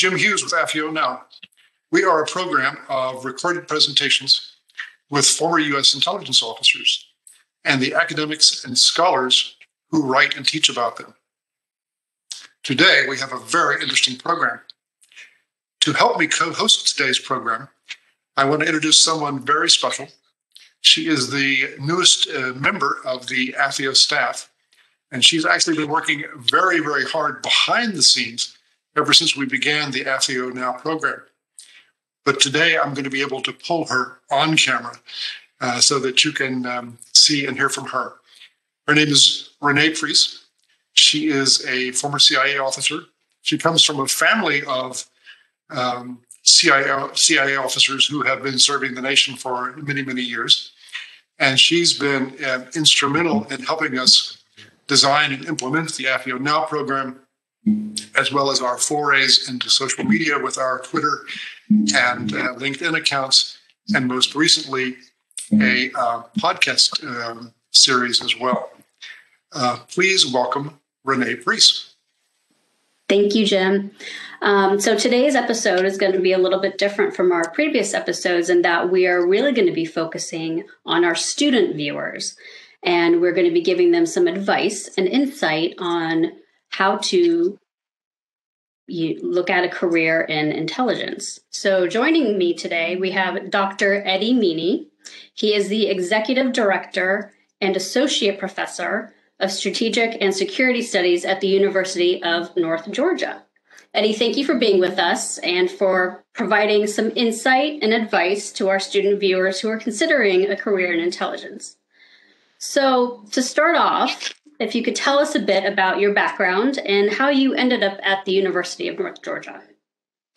Jim Hughes with AFIO Now. We are a program of recorded presentations with former U.S. intelligence officers and the academics and scholars who write and teach about them. Today, we have a very interesting program. To help me co host today's program, I want to introduce someone very special. She is the newest uh, member of the AFIO staff, and she's actually been working very, very hard behind the scenes ever since we began the AFIO Now program. But today I'm going to be able to pull her on camera uh, so that you can um, see and hear from her. Her name is Renee Priess. She is a former CIA officer. She comes from a family of um, CIA, CIA officers who have been serving the nation for many, many years. And she's been uh, instrumental in helping us design and implement the AFIO Now program as well as our forays into social media with our Twitter and uh, LinkedIn accounts, and most recently, a uh, podcast um, series as well. Uh, please welcome Renee Priess. Thank you, Jim. Um, so today's episode is going to be a little bit different from our previous episodes in that we are really going to be focusing on our student viewers. And we're going to be giving them some advice and insight on how to you look at a career in intelligence. So, joining me today, we have Dr. Eddie Mienie. He is the executive director and associate professor of strategic and security studies at the University of North Georgia. Eddie, thank you for being with us and for providing some insight and advice to our student viewers who are considering a career in intelligence. So, to start off, if you could tell us a bit about your background and how you ended up at the University of North Georgia.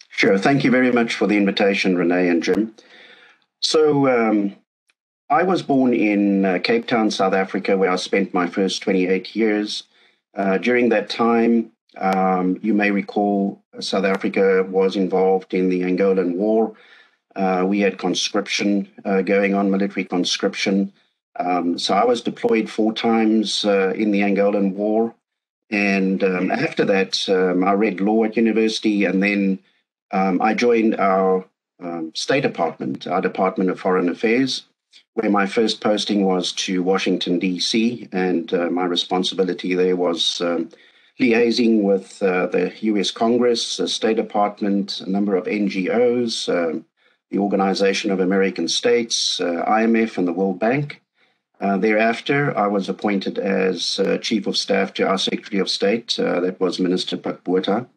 Sure. Thank you very much for the invitation, Renee and Jim. So, um, I was born in uh, Cape Town, South Africa, where I spent my first 28 years. Uh, during that time, um, you may recall uh, South Africa was involved in the Angolan War. Uh, we had conscription uh, going on, military conscription. Um, so I was deployed four times uh, in the Angolan War. And um, after that, um, I read law at university, and then um, I joined our um, State Department, our Department of Foreign Affairs, where my first posting was to Washington, D.C., and uh, my responsibility there was um, liaising with uh, the U.S. Congress, the State Department, a number of NGOs, the Organization of American States, uh, IMF, and the World Bank. Uh, thereafter, I was appointed as uh, Chief of Staff to our Secretary of State, uh, that was Minister Pik Botha,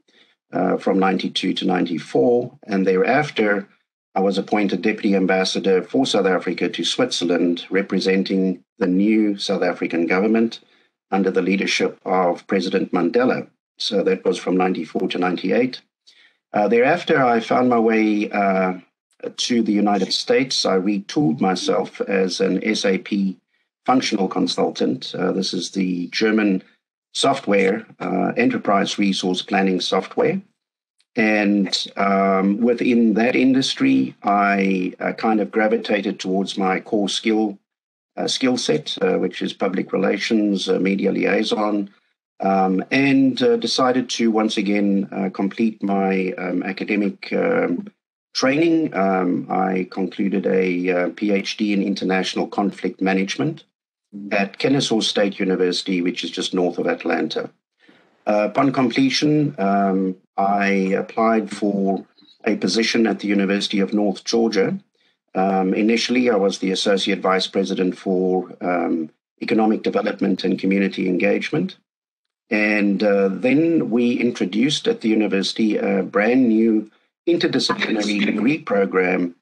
uh, from 92 to 94. And thereafter, I was appointed Deputy Ambassador for South Africa to Switzerland, representing the new South African government under the leadership of President Mandela. So that was from 94 to 98. Uh, thereafter, I found my way to the United States. I retooled myself as an SAP functional consultant. Uh, this is the German software, uh, enterprise resource planning software. And um, within that industry, I uh, kind of gravitated towards my core skill uh, skill set, uh, which is public relations, uh, media liaison, um, and decided to once again complete my um, academic um, training. Um, I concluded a PhD in international conflict management at Kennesaw State University, which is just north of Atlanta. Uh, upon completion, um, I applied for a position at the University of North Georgia. Um, initially, I was the Associate Vice President for um, Economic Development and Community Engagement. And uh, then we introduced at the university a brand new interdisciplinary degree program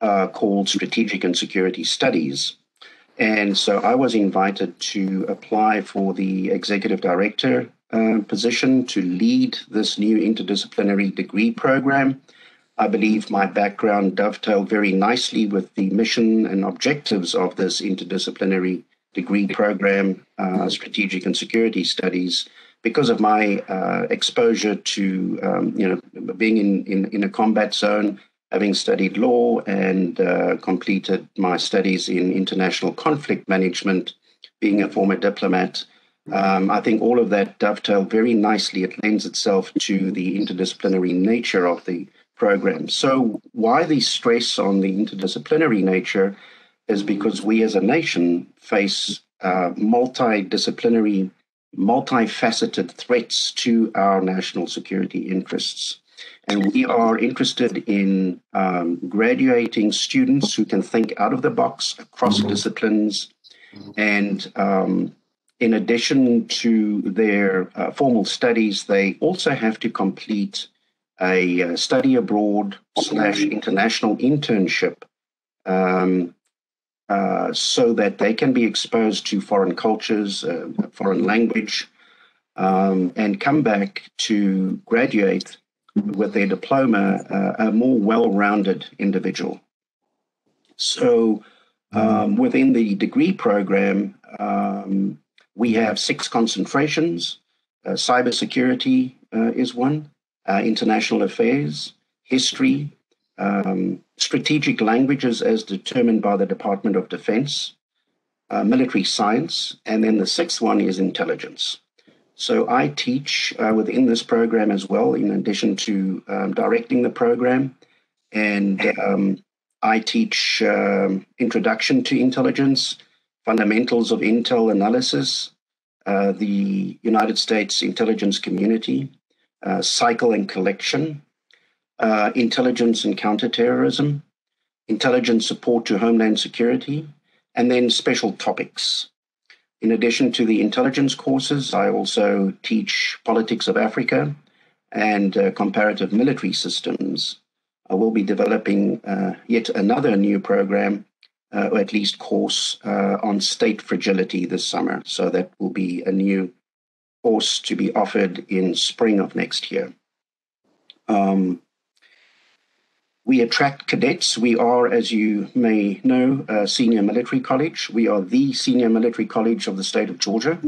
uh, called Strategic and Security Studies. And so I was invited to apply for the executive director uh, position to lead this new interdisciplinary degree program. I believe my background dovetailed very nicely with the mission and objectives of this interdisciplinary degree program, uh, Strategic and Security Studies, because of my uh, exposure to, um, you know, being in, in, in a combat zone, having studied law and uh, completed my studies in international conflict management, being a former diplomat, Um, I think all of that dovetail very nicely. It lends itself to the interdisciplinary nature of the program. So, why the stress on the interdisciplinary nature is because we as a nation face uh, multidisciplinary, multifaceted threats to our national security interests. And we are interested in um, graduating students who can think out of the box across disciplines. And um, in addition to their uh, formal studies, they also have to complete a uh, study abroad slash international internship um, uh, so that they can be exposed to foreign cultures, uh, foreign language, um, and come back to graduate with their diploma uh, a more well rounded individual. So, um, within the degree program, um, we have six concentrations. Uh, cybersecurity uh, is one, uh, international affairs, history, um, strategic languages as determined by the Department of Defense, uh, military science, and then the sixth one is intelligence. So I teach uh, within this program as well, in addition to um, directing the program. And um, I teach um, introduction to intelligence, fundamentals of intel analysis, uh, the United States intelligence community, uh, cycle and collection, uh, intelligence and counterterrorism, intelligence support to homeland security, and then special topics. In addition to the intelligence courses, I also teach politics of Africa and uh, comparative military systems. I will be developing uh, yet another new program uh, or at least course uh, on state fragility this summer. So that will be a new course to be offered in spring of next year. Um, we attract cadets. We are, as you may know, a senior military college. We are the senior military college of the state of Georgia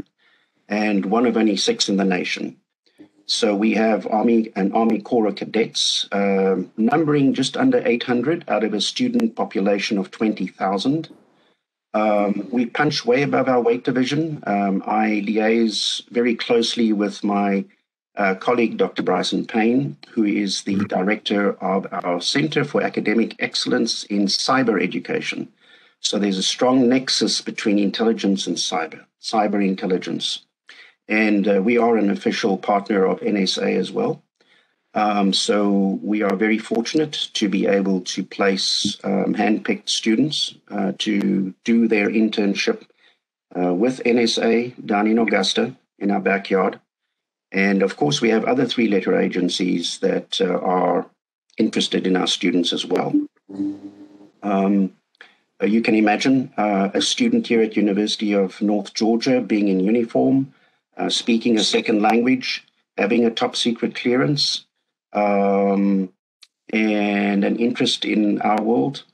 and one of only six in the nation. So we have Army and Army Corps of cadets, um, numbering just under 800 out of a student population of 20,000. Um, we punch way above our weight division. Um, I liaise very closely with my uh, colleague, Dr. Bryson Payne, who is the director of our Center for Academic Excellence in Cyber Education. So there's a strong nexus between intelligence and cyber, cyber intelligence. And uh, we are an official partner of NSA as well. Um, so we are very fortunate to be able to place um, handpicked students uh, to do their internship uh, with NSA down in Augusta in our backyard. And of course, we have other three letter agencies that uh, are interested in our students as well. Um, uh, you can imagine uh, a student here at University of North Georgia being in uniform, uh, speaking a second language, having a top secret clearance, um, and an interest in our world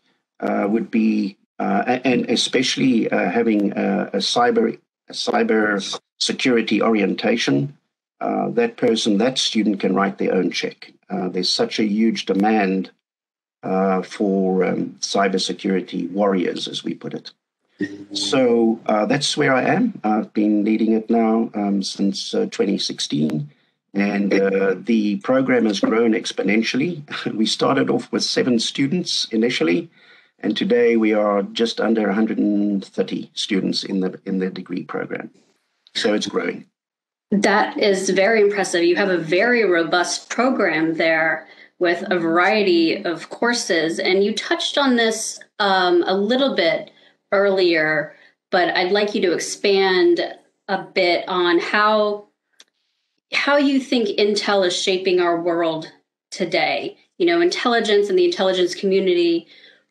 uh, would be, uh, and especially having a, a, cyber a cyber security orientation. Uh, that person, that student, can write their own check. Uh, there's such a huge demand for um, cybersecurity warriors, as we put it. So uh, that's where I am. I've been leading it now um, since uh, 2016, and uh, the program has grown exponentially. we started off with seven students initially, and today we are just under 130 students in the in the degree program. So it's growing. That is very impressive. You have a very robust program there with a variety of courses, and you touched on this um, a little bit earlier, but I'd like you to expand a bit on how how you think Intel is shaping our world today. You know, intelligence and the intelligence community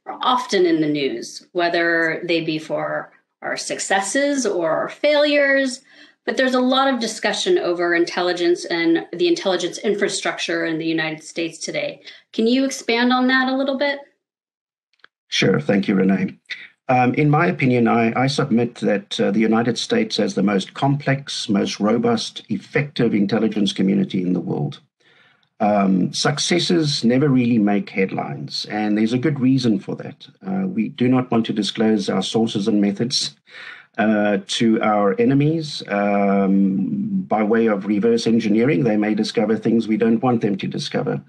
are often in the news, whether they be for our successes or our failures. But there's a lot of discussion over intelligence and the intelligence infrastructure in the United States today. Can you expand on that a little bit? Sure. Thank you, Renee. Um, in my opinion, I, I submit that uh, the United States has the most complex, most robust, effective intelligence community in the world. Um, successes never really make headlines, and there's a good reason for that. Uh, we do not want to disclose our sources and methods, uh, to our enemies um, by way of reverse engineering. They may discover things we don't want them to discover.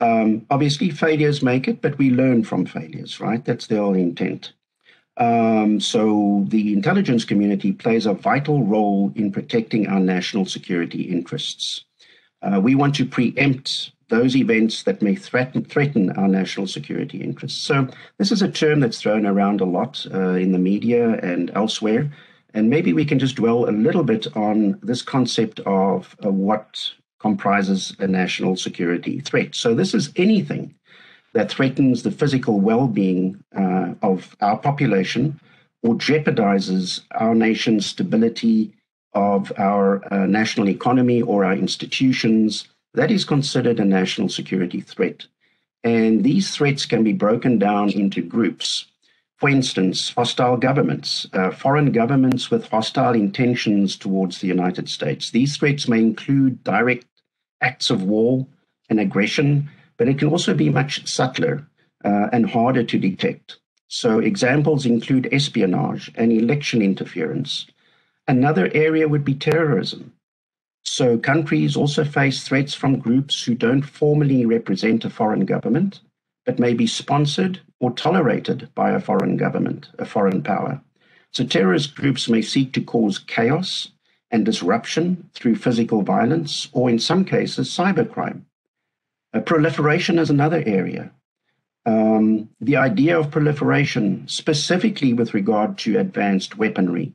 Um, obviously, failures make it, but we learn from failures, right? That's the whole intent. Um, so the intelligence community plays a vital role in protecting our national security interests. Uh, we want to preempt those events that may threaten, threaten our national security interests. So, this is a term that's thrown around a lot uh, in the media and elsewhere. And maybe we can just dwell a little bit on this concept of uh, what comprises a national security threat. So, this is anything that threatens the physical well being uh, of our population or jeopardizes our nation's stability of our uh, national economy or our institutions that is considered a national security threat. And these threats can be broken down into groups. For instance, hostile governments, uh, foreign governments with hostile intentions towards the United States. These threats may include direct acts of war and aggression, but it can also be much subtler uh, and harder to detect. So, examples include espionage and election interference. Another area would be terrorism. So countries also face threats from groups who don't formally represent a foreign government, but may be sponsored or tolerated by a foreign government, a foreign power. So terrorist groups may seek to cause chaos and disruption through physical violence, or in some cases, cybercrime. Uh, proliferation is another area. Um, the idea of proliferation, specifically with regard to advanced weaponry,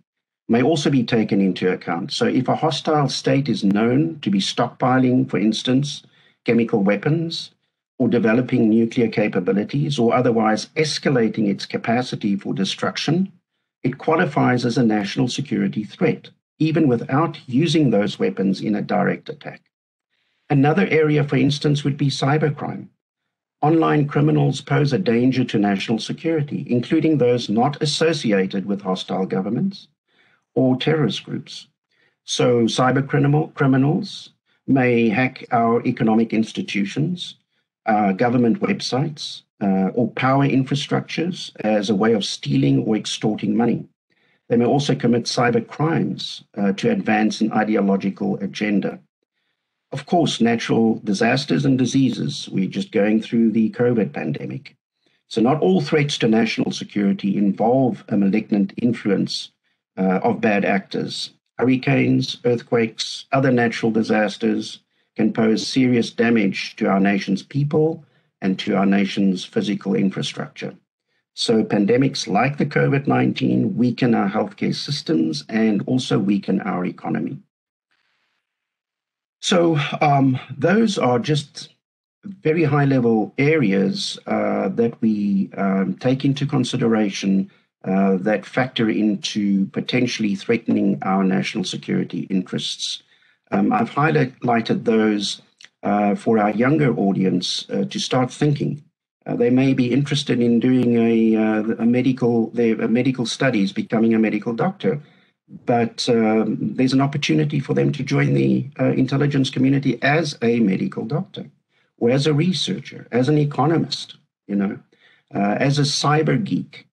may also be taken into account. So, if a hostile state is known to be stockpiling, for instance, chemical weapons, or developing nuclear capabilities, or otherwise escalating its capacity for destruction, it qualifies as a national security threat, even without using those weapons in a direct attack. Another area, for instance, would be cybercrime. Online criminals pose a danger to national security, including those not associated with hostile governments or terrorist groups. So, cyber criminal, criminals may hack our economic institutions, uh, government websites, uh, or power infrastructures as a way of stealing or extorting money. They may also commit cyber crimes uh, to advance an ideological agenda. Of course, natural disasters and diseases. We're just going through the COVID pandemic. So, not all threats to national security involve a malignant influence uh, of bad actors. Hurricanes, earthquakes, other natural disasters can pose serious damage to our nation's people and to our nation's physical infrastructure. So, pandemics like the COVID 19 weaken our healthcare systems and also weaken our economy. So, um, those are just very high level areas uh, that we um, take into consideration uh, that factor into potentially threatening our national security interests. Um, I've highlighted those uh, for our younger audience uh, to start thinking. Uh, they may be interested in doing a, uh, a medical their medical studies, becoming a medical doctor, but um, there's an opportunity for them to join the intelligence community as a medical doctor, or as a researcher, as an economist, you know, as a cyber geek.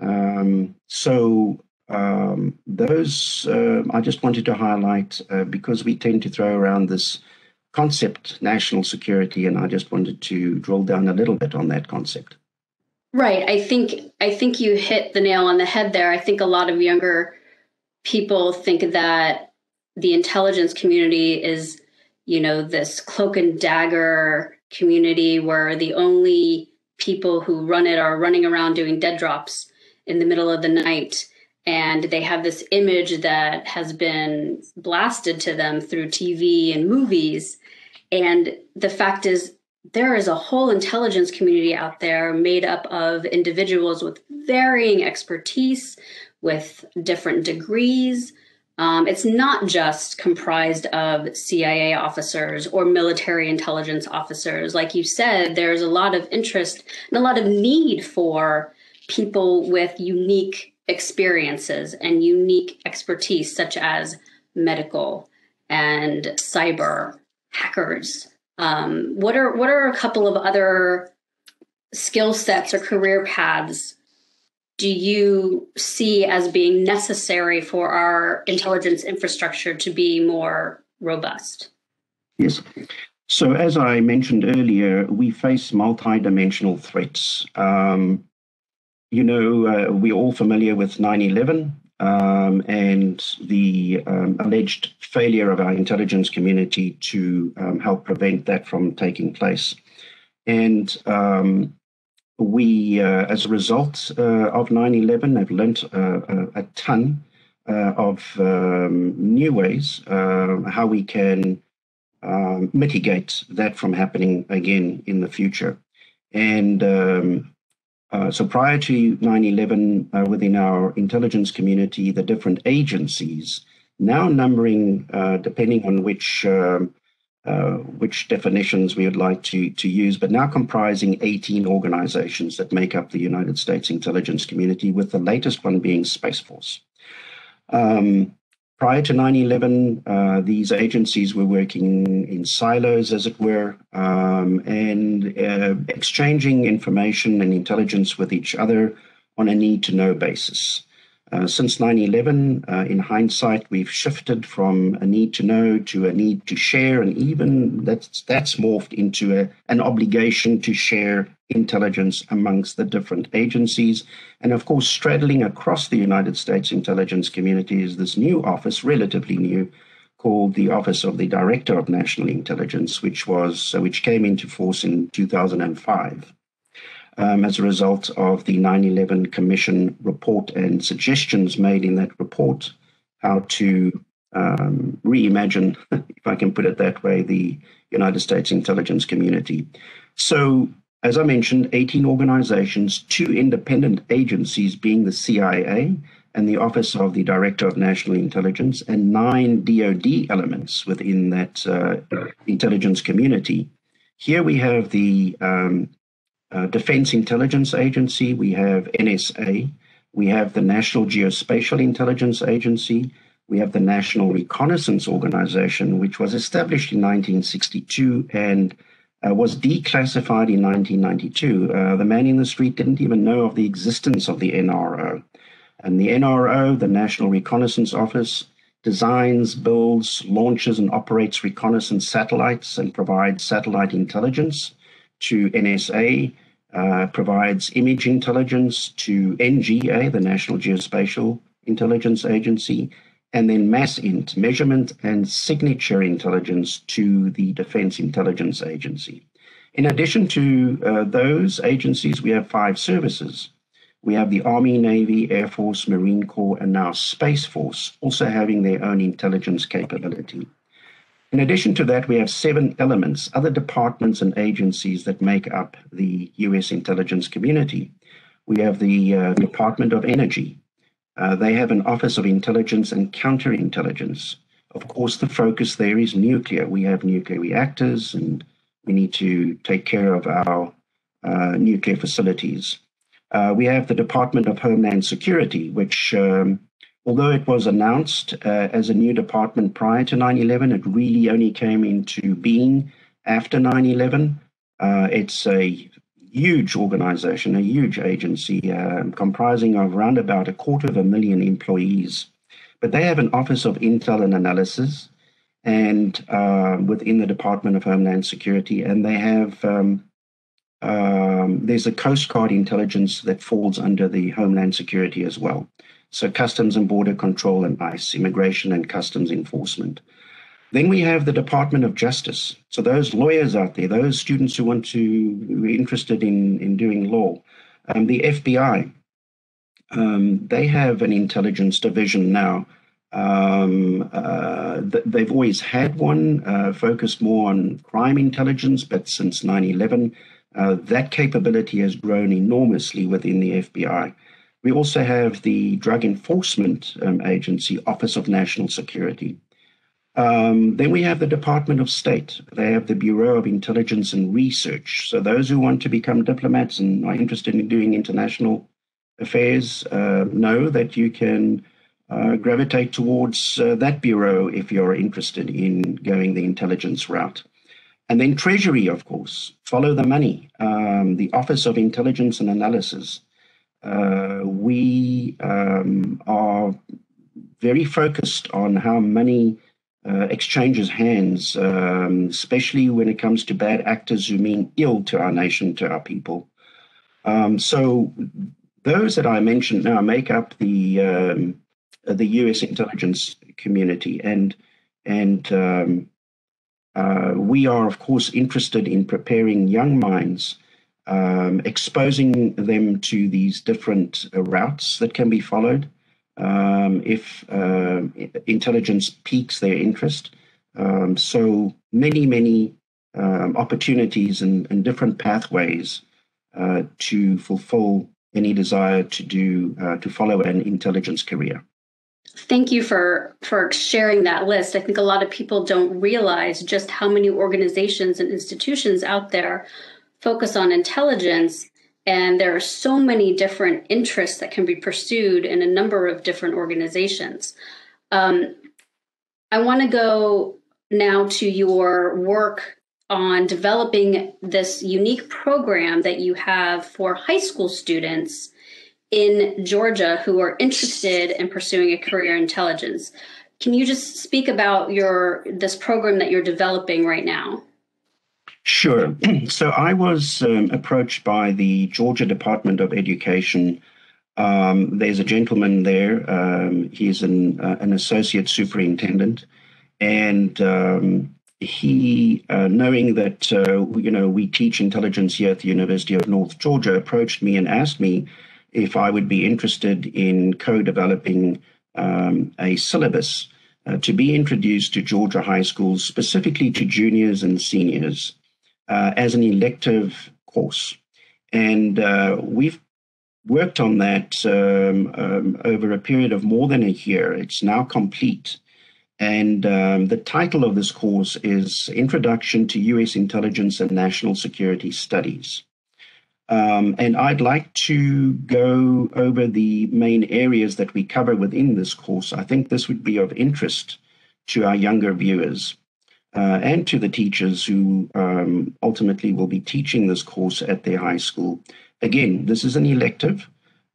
Um, so um, those uh, I just wanted to highlight uh, because we tend to throw around this concept, national security, and I just wanted to drill down a little bit on that concept. Right. I think I think you hit the nail on the head there. I think a lot of younger people think that the intelligence community is, you know, this cloak and dagger community where the only people who run it are running around doing dead drops in the middle of the night and they have this image that has been blasted to them through TV and movies. And the fact is, there is a whole intelligence community out there made up of individuals with varying expertise, with different degrees. Um, it's not just comprised of CIA officers or military intelligence officers. Like you said, there's a lot of interest and a lot of need for people with unique experiences and unique expertise, such as medical and cyber hackers. Um, what are what are a couple of other skill sets or career paths do you see as being necessary for our intelligence infrastructure to be more robust? Yes. So, as I mentioned earlier, we face multidimensional threats. Um, you know, uh, we're all familiar with 9 11 um, and the um, alleged failure of our intelligence community to um, help prevent that from taking place. And um, we, uh, as a result uh, of 9 11, have learnt uh, a, a, ton uh, of um, new ways uh, how we can um, mitigate that from happening again in the future. And uh, so prior to 9 11, within our intelligence community, the different agencies, now numbering, depending on which um, uh, which definitions we would like to, to use, but now comprising 18 organizations that make up the United States intelligence community, with the latest one being Space Force. Um, prior to 9 11, uh, these agencies were working in silos, as it were, um, and uh, exchanging information and intelligence with each other on a need to know basis. Uh, since 9 11, uh, in hindsight, we've shifted from a need to know to a need to share, and even that's, that's morphed into a, an obligation to share intelligence amongst the different agencies. And of course, straddling across the United States intelligence community is this new office, relatively new, called the Office of the Director of National Intelligence, which was uh, which came into force in 2005 um, as a result of the 9 11 Commission report and suggestions made in that report how to um, reimagine, if I can put it that way, the United States intelligence community. So, as I mentioned, 18 organizations, two independent agencies being the CIA and the Office of the Director of National Intelligence, and nine DoD elements within that uh, intelligence community. Here we have the um, uh, Defense Intelligence Agency, we have NSA, we have the National Geospatial Intelligence Agency, we have the National Reconnaissance Organization, which was established in 1962 and uh, was declassified in 1992. Uh, the man in the street didn't even know of the existence of the NRO. And the NRO, the National Reconnaissance Office, designs, builds, launches, and operates reconnaissance satellites and provides satellite intelligence to NSA, uh, provides image intelligence to NGA, the National Geospatial Intelligence Agency, and then mass measurement and signature intelligence to the Defense Intelligence Agency. In addition to uh, those agencies, we have five services. We have the Army, Navy, Air Force, Marine Corps, and now Space Force also having their own intelligence capability. In addition to that, we have seven elements, other departments and agencies that make up the US intelligence community. We have the uh, Department of Energy. Uh, they have an Office of Intelligence and Counterintelligence. Of course, the focus there is nuclear. We have nuclear reactors and we need to take care of our uh, nuclear facilities. Uh, we have the Department of Homeland Security, which um, although it was announced uh, as a new department prior to 9 11, it really only came into being after 9 11. Uh, it's a huge organization, a huge agency uh, comprising of around about a quarter of a million employees. But they have an Office of Intel and Analysis and uh, within the Department of Homeland Security, and they have um, um, there's a Coast Guard intelligence that falls under the Homeland Security as well. So, Customs and Border Control and ICE, Immigration and Customs Enforcement. Then we have the Department of Justice. So, those lawyers out there, those students who want to, who are interested in, in doing law, um, the FBI, um, they have an intelligence division now. Um, uh, they've always had one uh, focused more on crime intelligence, but since 9 11, uh, that capability has grown enormously within the FBI. We also have the Drug Enforcement um, Agency, Office of National Security. Um, then we have the Department of State. They have the Bureau of Intelligence and Research. So those who want to become diplomats and are interested in doing international affairs uh, know that you can uh, gravitate towards uh, that bureau if you're interested in going the intelligence route. And then Treasury, of course, follow the money. Um, the Office of Intelligence and Analysis we um, are very focused on how money uh, exchanges hands, um, especially when it comes to bad actors who mean ill to our nation, to our people. Um, so those that I mentioned now make up the um, the U.S. intelligence community, and and um, uh, we are of course interested in preparing young minds, um, exposing them to these different uh, routes that can be followed. Um, if uh, intelligence piques their interest, um, so many many opportunities and, and different pathways uh, to fulfill any desire to do uh, to follow an intelligence career. Thank you for for sharing that list. I think a lot of people don't realize just how many organizations and institutions out there focus on intelligence and there are so many different interests that can be pursued in a number of different organizations. Um, I want to go now to your work on developing this unique program that you have for high school students in Georgia who are interested in pursuing a career in intelligence. Can you just speak about your this program that you're developing right now? Sure. So I was um, approached by the Georgia Department of Education. Um, there's a gentleman there. Um, he's an uh, an associate superintendent, and um, he, uh, knowing that uh, you know we teach intelligence here at the University of North Georgia, approached me and asked me if I would be interested in co-developing um, a syllabus uh, to be introduced to Georgia high schools, specifically to juniors and seniors, as an elective course. And uh, we've worked on that um, um, over a period of more than a year. It's now complete. And um, the title of this course is Introduction to U.S. Intelligence and National Security Studies. Um, and I'd like to go over the main areas that we cover within this course. I think this would be of interest to our younger viewers uh, and to the teachers who um, ultimately will be teaching this course at their high school. Again, this is an elective.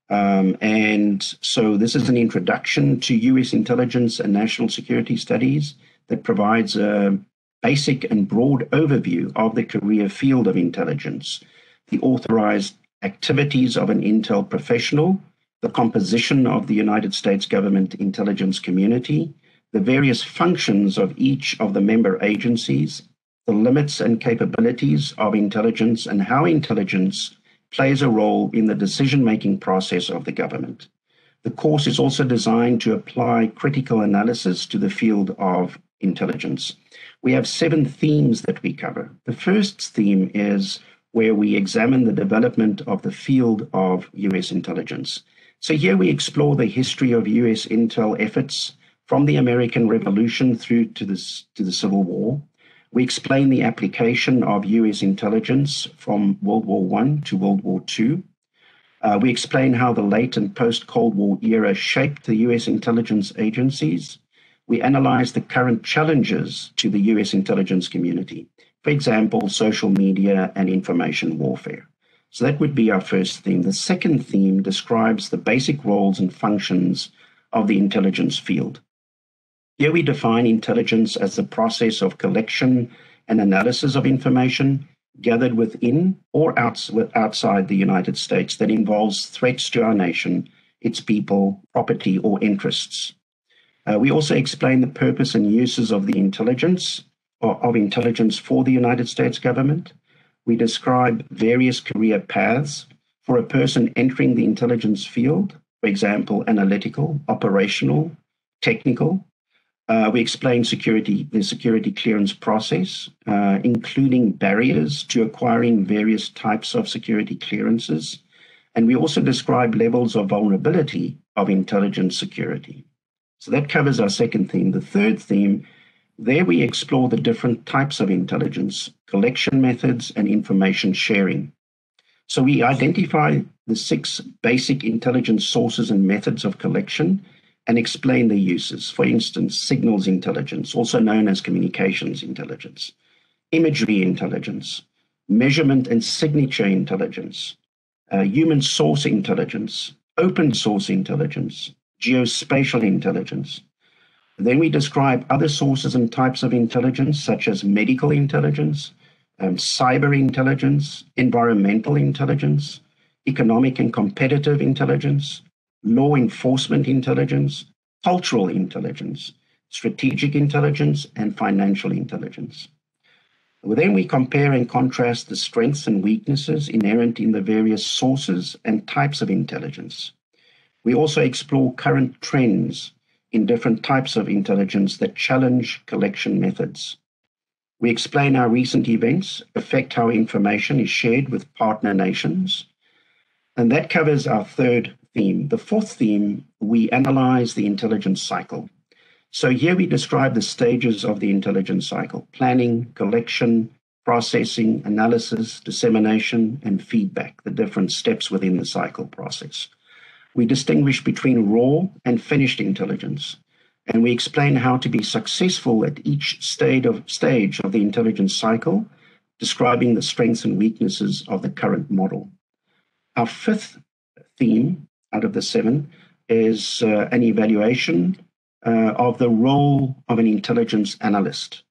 Um, and so this is an introduction to US intelligence and national security studies that provides a basic and broad overview of the career field of intelligence, the authorized activities of an intel professional, the composition of the United States government intelligence community, the various functions of each of the member agencies, the limits and capabilities of intelligence, and how intelligence plays a role in the decision making process of the government. The course is also designed to apply critical analysis to the field of intelligence. We have seven themes that we cover. The first theme is where we examine the development of the field of US intelligence. So here we explore the history of US intel efforts from the American Revolution through to the, to the Civil War. We explain the application of US intelligence from World War I to World War II. Uh, we explain how the late and post Cold War era shaped the US intelligence agencies. We analyze the current challenges to the US intelligence community, for example, social media and information warfare. So that would be our first theme. The second theme describes the basic roles and functions of the intelligence field. Here we define intelligence as the process of collection and analysis of information gathered within or outside the United States that involves threats to our nation, its people, property, or interests. Uh, we also explain the purpose and uses of the intelligence or of intelligence for the United States government. We describe various career paths for a person entering the intelligence field, for example, analytical, operational, technical, uh, we explain security, the security clearance process, uh, including barriers to acquiring various types of security clearances. And we also describe levels of vulnerability of intelligence security. So that covers our second theme. The third theme, there we explore the different types of intelligence, collection methods, and information sharing. So we identify the six basic intelligence sources and methods of collection and explain their uses. For instance, signals intelligence, also known as communications intelligence, imagery intelligence, measurement and signature intelligence, uh, human source intelligence, open source intelligence, geospatial intelligence. Then we describe other sources and types of intelligence, such as medical intelligence, um, cyber intelligence, environmental intelligence, economic and competitive intelligence, law enforcement intelligence, cultural intelligence, strategic intelligence, and financial intelligence. Well, then we compare and contrast the strengths and weaknesses inherent in the various sources and types of intelligence. We also explore current trends in different types of intelligence that challenge collection methods. We explain how recent events affect how information is shared with partner nations. And that covers our third theme. The fourth theme, we analyze the intelligence cycle. So here we describe the stages of the intelligence cycle planning, collection, processing, analysis, dissemination, and feedback, the different steps within the cycle process. We distinguish between raw and finished intelligence, and we explain how to be successful at each stage of, stage of the intelligence cycle, describing the strengths and weaknesses of the current model. Our fifth theme out of the seven is uh, an evaluation uh, of the role of an intelligence analyst.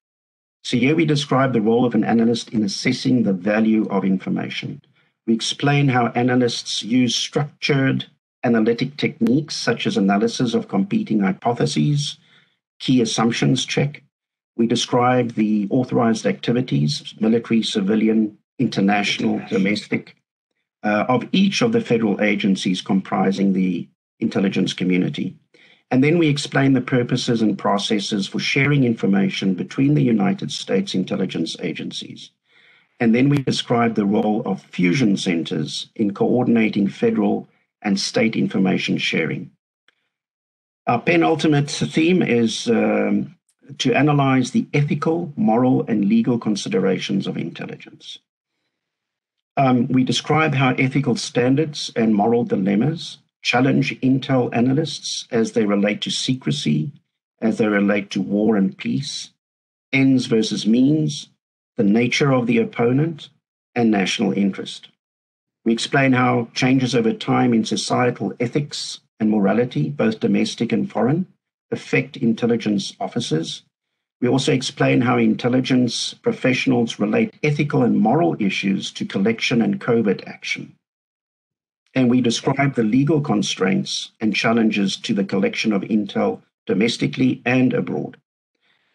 So here we describe the role of an analyst in assessing the value of information. We explain how analysts use structured analytic techniques such as analysis of competing hypotheses, key assumptions check. We describe the authorized activities, military, civilian, international, domestic, uh, of each of the federal agencies comprising the intelligence community. And then we explain the purposes and processes for sharing information between the United States intelligence agencies. And then we describe the role of fusion centers in coordinating federal and state information sharing. Our penultimate theme is um, to analyze the ethical, moral, and legal considerations of intelligence. Um, we describe how ethical standards and moral dilemmas challenge Intel analysts as they relate to secrecy, as they relate to war and peace, ends versus means, the nature of the opponent, and national interest. We explain how changes over time in societal ethics and morality, both domestic and foreign, affect intelligence officers. We also explain how intelligence professionals relate ethical and moral issues to collection and covert action and we describe the legal constraints and challenges to the collection of intel domestically and abroad.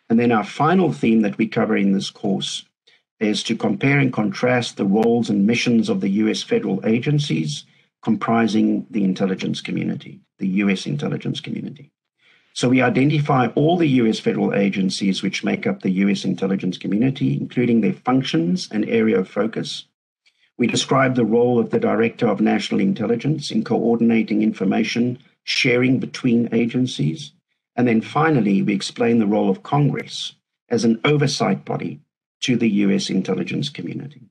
And then our final theme that we cover in this course is to compare and contrast the roles and missions of the US federal agencies comprising the intelligence community, the US intelligence community. So we identify all the US federal agencies which make up the US intelligence community, including their functions and area of focus, we describe the role of the Director of National Intelligence in coordinating information sharing between agencies. And then finally, we explain the role of Congress as an oversight body to the US intelligence community.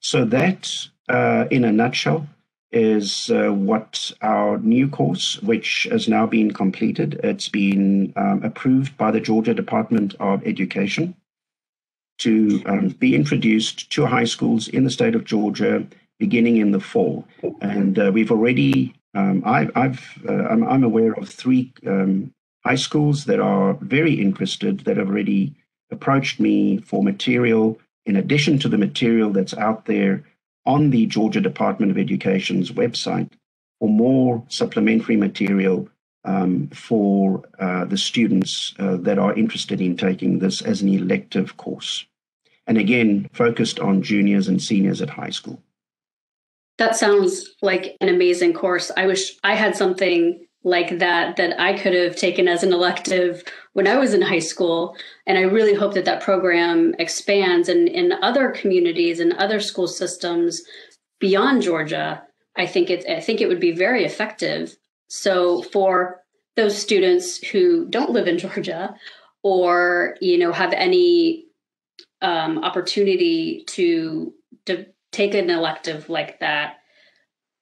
So, that, uh, in a nutshell, is uh, what our new course, which has now been completed, it's been um, approved by the Georgia Department of Education to um, be introduced to high schools in the state of Georgia beginning in the fall. And uh, we've already, um, I, have uh, I'm, I'm, aware of three um, high schools that are very interested that have already approached me for material in addition to the material that's out there on the Georgia Department of Education's website for more supplementary material um, for uh, the students uh, that are interested in taking this as an elective course. And again, focused on juniors and seniors at high school. That sounds like an amazing course. I wish I had something like that that I could have taken as an elective when I was in high school. And I really hope that that program expands and in other communities and other school systems beyond Georgia. I think it I think it would be very effective so for those students who don't live in Georgia or you know have any um, opportunity to to take an elective like that,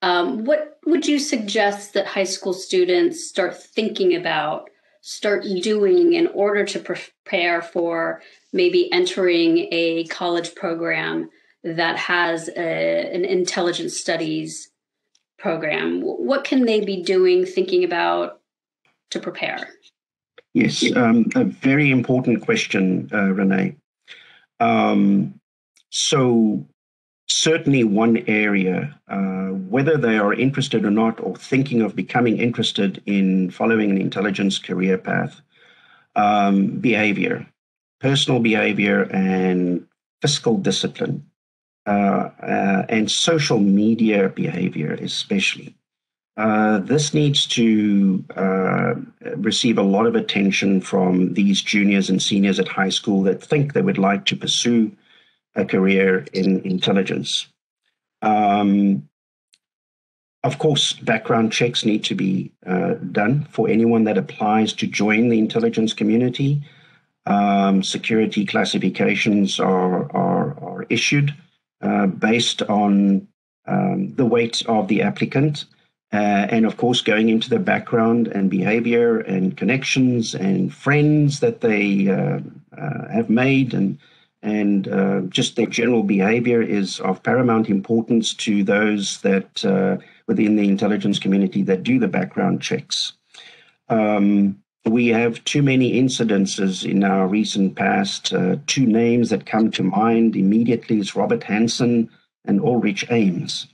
um, what would you suggest that high school students start thinking about, start doing in order to prepare for maybe entering a college program that has a, an intelligence studies program? What can they be doing, thinking about to prepare? Yes, um, a very important question, uh, Renee. Um, so, certainly, one area, uh, whether they are interested or not, or thinking of becoming interested in following an intelligence career path, um, behavior, personal behavior, and fiscal discipline, uh, uh and social media behavior, especially. Uh, this needs to uh, receive a lot of attention from these juniors and seniors at high school that think they would like to pursue a career in intelligence. Um, of course, background checks need to be uh, done for anyone that applies to join the intelligence community. Um, security classifications are, are, are issued uh, based on um, the weight of the applicant uh, and of course, going into the background and behavior and connections and friends that they uh, uh, have made and and uh, just their general behavior is of paramount importance to those that uh, within the intelligence community that do the background checks. Um, we have too many incidences in our recent past. Uh, two names that come to mind immediately is Robert Hanssen and Aldrich Ames.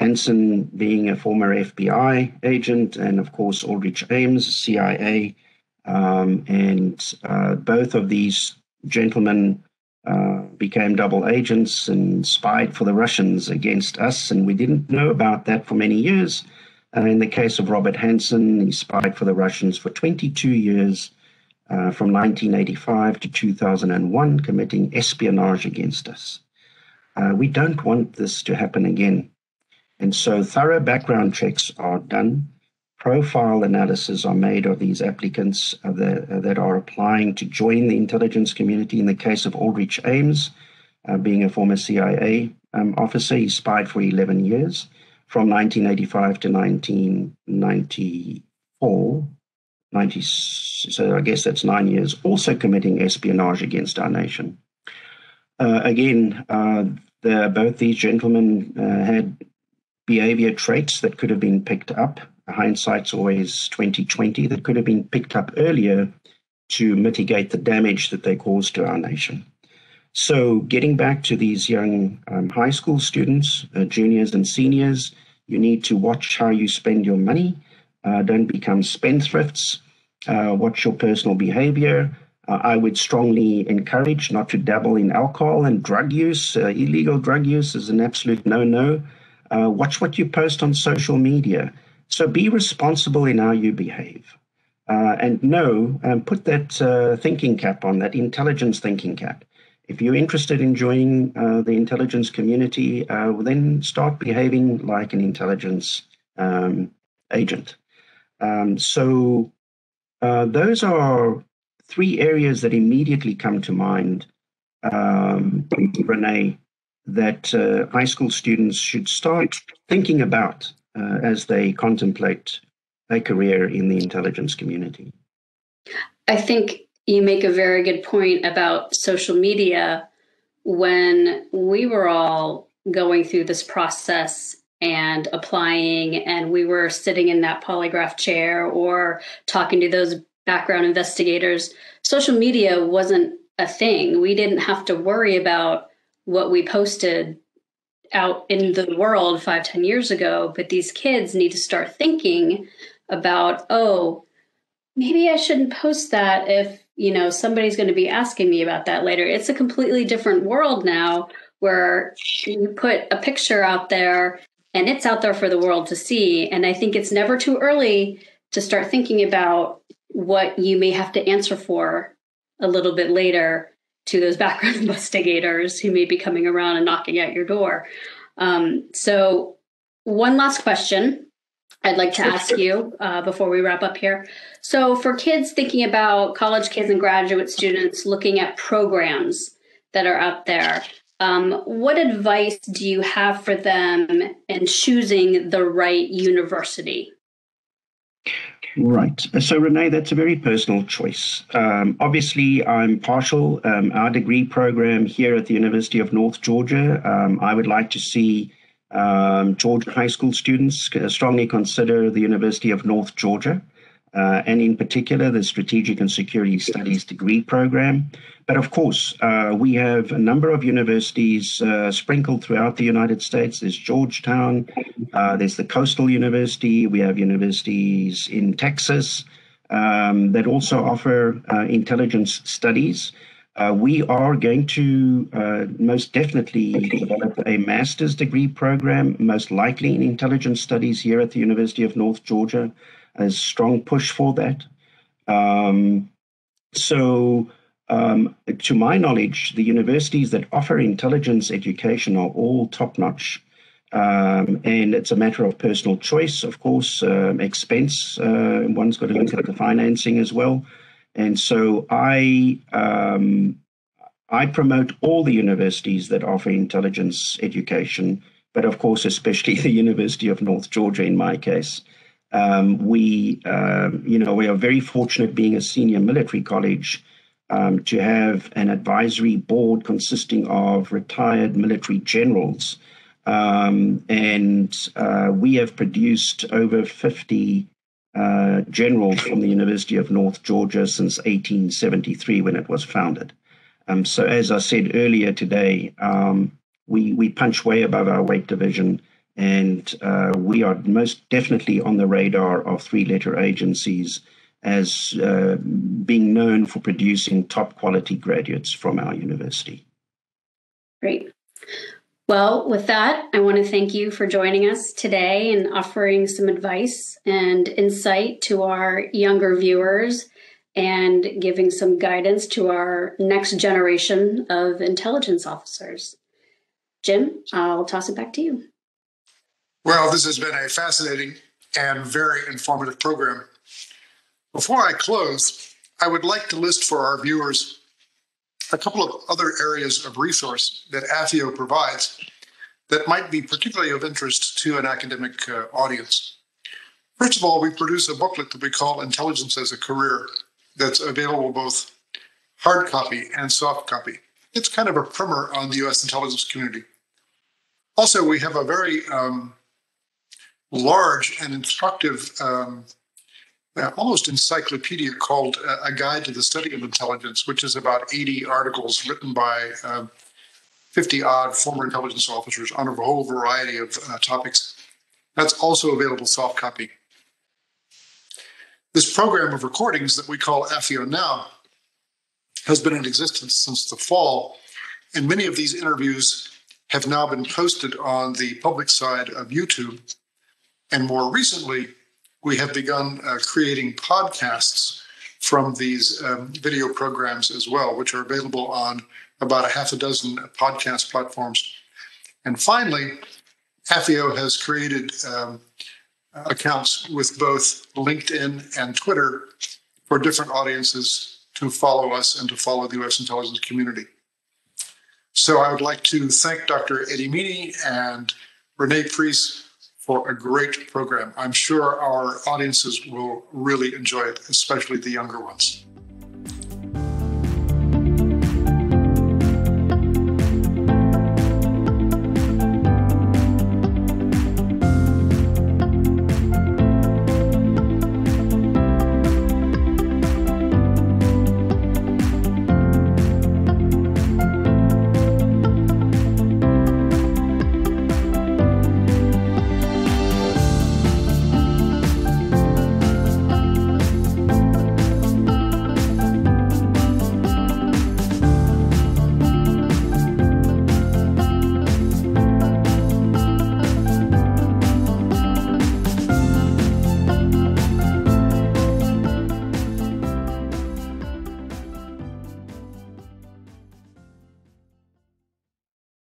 Hanssen being a former FBI agent, and of course, Aldrich Ames, CIA. Um, and uh, both of these gentlemen uh, became double agents and spied for the Russians against us, and we didn't know about that for many years. Uh, in the case of Robert Hanssen, he spied for the Russians for 22 years, uh, from 1985 to 2001, committing espionage against us. Uh, we don't want this to happen again. And so thorough background checks are done. Profile analysis are made of these applicants uh, that, uh, that, are applying to join the intelligence community. In the case of Aldrich Ames, uh, being a former CIA um, officer, he spied for 11 years from 1985 to 1994. 90, so I guess that's nine years, also committing espionage against our nation. Uh, again, uh, the, both these gentlemen uh, had behavior traits that could have been picked up. Hindsight's always 2020 that could have been picked up earlier to mitigate the damage that they caused to our nation. So, getting back to these young um, high school students, uh, juniors and seniors, you need to watch how you spend your money. Uh, don't become spendthrifts. Uh, watch your personal behavior. Uh, I would strongly encourage not to dabble in alcohol and drug use. Uh, illegal drug use is an absolute no no. Uh, watch what you post on social media. So be responsible in how you behave. Uh, and know, and put that uh, thinking cap on, that intelligence thinking cap. If you're interested in joining uh, the intelligence community, uh, then start behaving like an intelligence um, agent. Um, so uh, those are three areas that immediately come to mind, um, Renee, that uh, high school students should start thinking about uh, as they contemplate a career in the intelligence community? I think you make a very good point about social media. When we were all going through this process and applying, and we were sitting in that polygraph chair or talking to those background investigators, social media wasn't a thing. We didn't have to worry about what we posted out in the world five ten years ago but these kids need to start thinking about oh maybe i shouldn't post that if you know somebody's going to be asking me about that later. It's a completely different world now where you put a picture out there and it's out there for the world to see. And i think it's never too early to start thinking about what you may have to answer for a little bit later to those background investigators who may be coming around and knocking at your door. Um, so, one last question I'd like to ask you uh, before we wrap up here. So, for kids thinking about college kids and graduate students looking at programs that are out there, um, what advice do you have for them in choosing the right university? Right. So, Renee, that's a very personal choice. Um, obviously, I'm partial. Um, our degree program here at the University of North Georgia, um, I would like to see Um, Georgia high school students strongly consider the University of North Georgia, uh, and in particular the Strategic and Security Studies degree program. But of course, uh, we have a number of universities uh, sprinkled throughout the United States. There's Georgetown, uh, there's the Coastal University, we have universities in Texas um, that also offer uh, intelligence studies. Uh, we are going to most definitely develop a master's degree program, most likely in intelligence studies here at the University of North Georgia. A strong push for that. Um, so, um, to my knowledge, the universities that offer intelligence education are all top notch. Um, and it's a matter of personal choice, of course, um, expense. Uh, one's got to look at the financing as well. And so I um, I promote all the universities that offer intelligence education, but of course, especially the University of North Georgia in my case. Um, we, um, you know, we are very fortunate being a senior military college um, to have an advisory board consisting of retired military generals. Um, and uh, we have produced over 50 uh, generals from the University of North Georgia since 1873 when it was founded. Um, so, as I said earlier today, um, we, we punch way above our weight division, and uh, we are most definitely on the radar of three letter agencies as uh, being known for producing top quality graduates from our university. Great. Well, with that, I want to thank you for joining us today and offering some advice and insight to our younger viewers and giving some guidance to our next generation of intelligence officers. Jim, I'll toss it back to you. Well, this has been a fascinating and very informative program. Before I close, I would like to list for our viewers a couple of other areas of resource that AFIO provides that might be particularly of interest to an academic uh, audience. First of all, we produce a booklet that we call Intelligence as a Career that's available both hard copy and soft copy. It's kind of a primer on the US intelligence community. Also, we have a very um, large and instructive um, uh, almost encyclopedia called uh, A Guide to the Study of Intelligence, which is about 80 articles written by 50 uh, odd former intelligence officers on a whole variety of uh, topics. That's also available soft copy. This program of recordings that we call AFIO Now has been in existence since the fall, and many of these interviews have now been posted on the public side of YouTube. And more recently, we have begun uh, creating podcasts from these um, video programs as well, which are available on about a half a dozen podcast platforms. And finally, AFIO has created um, accounts with both LinkedIn and Twitter for different audiences to follow us and to follow the U.S. intelligence community. So I would like to thank Dr. Eddie Mienie and Renee Priest for a great program. I'm sure our audiences will really enjoy it, especially the younger ones.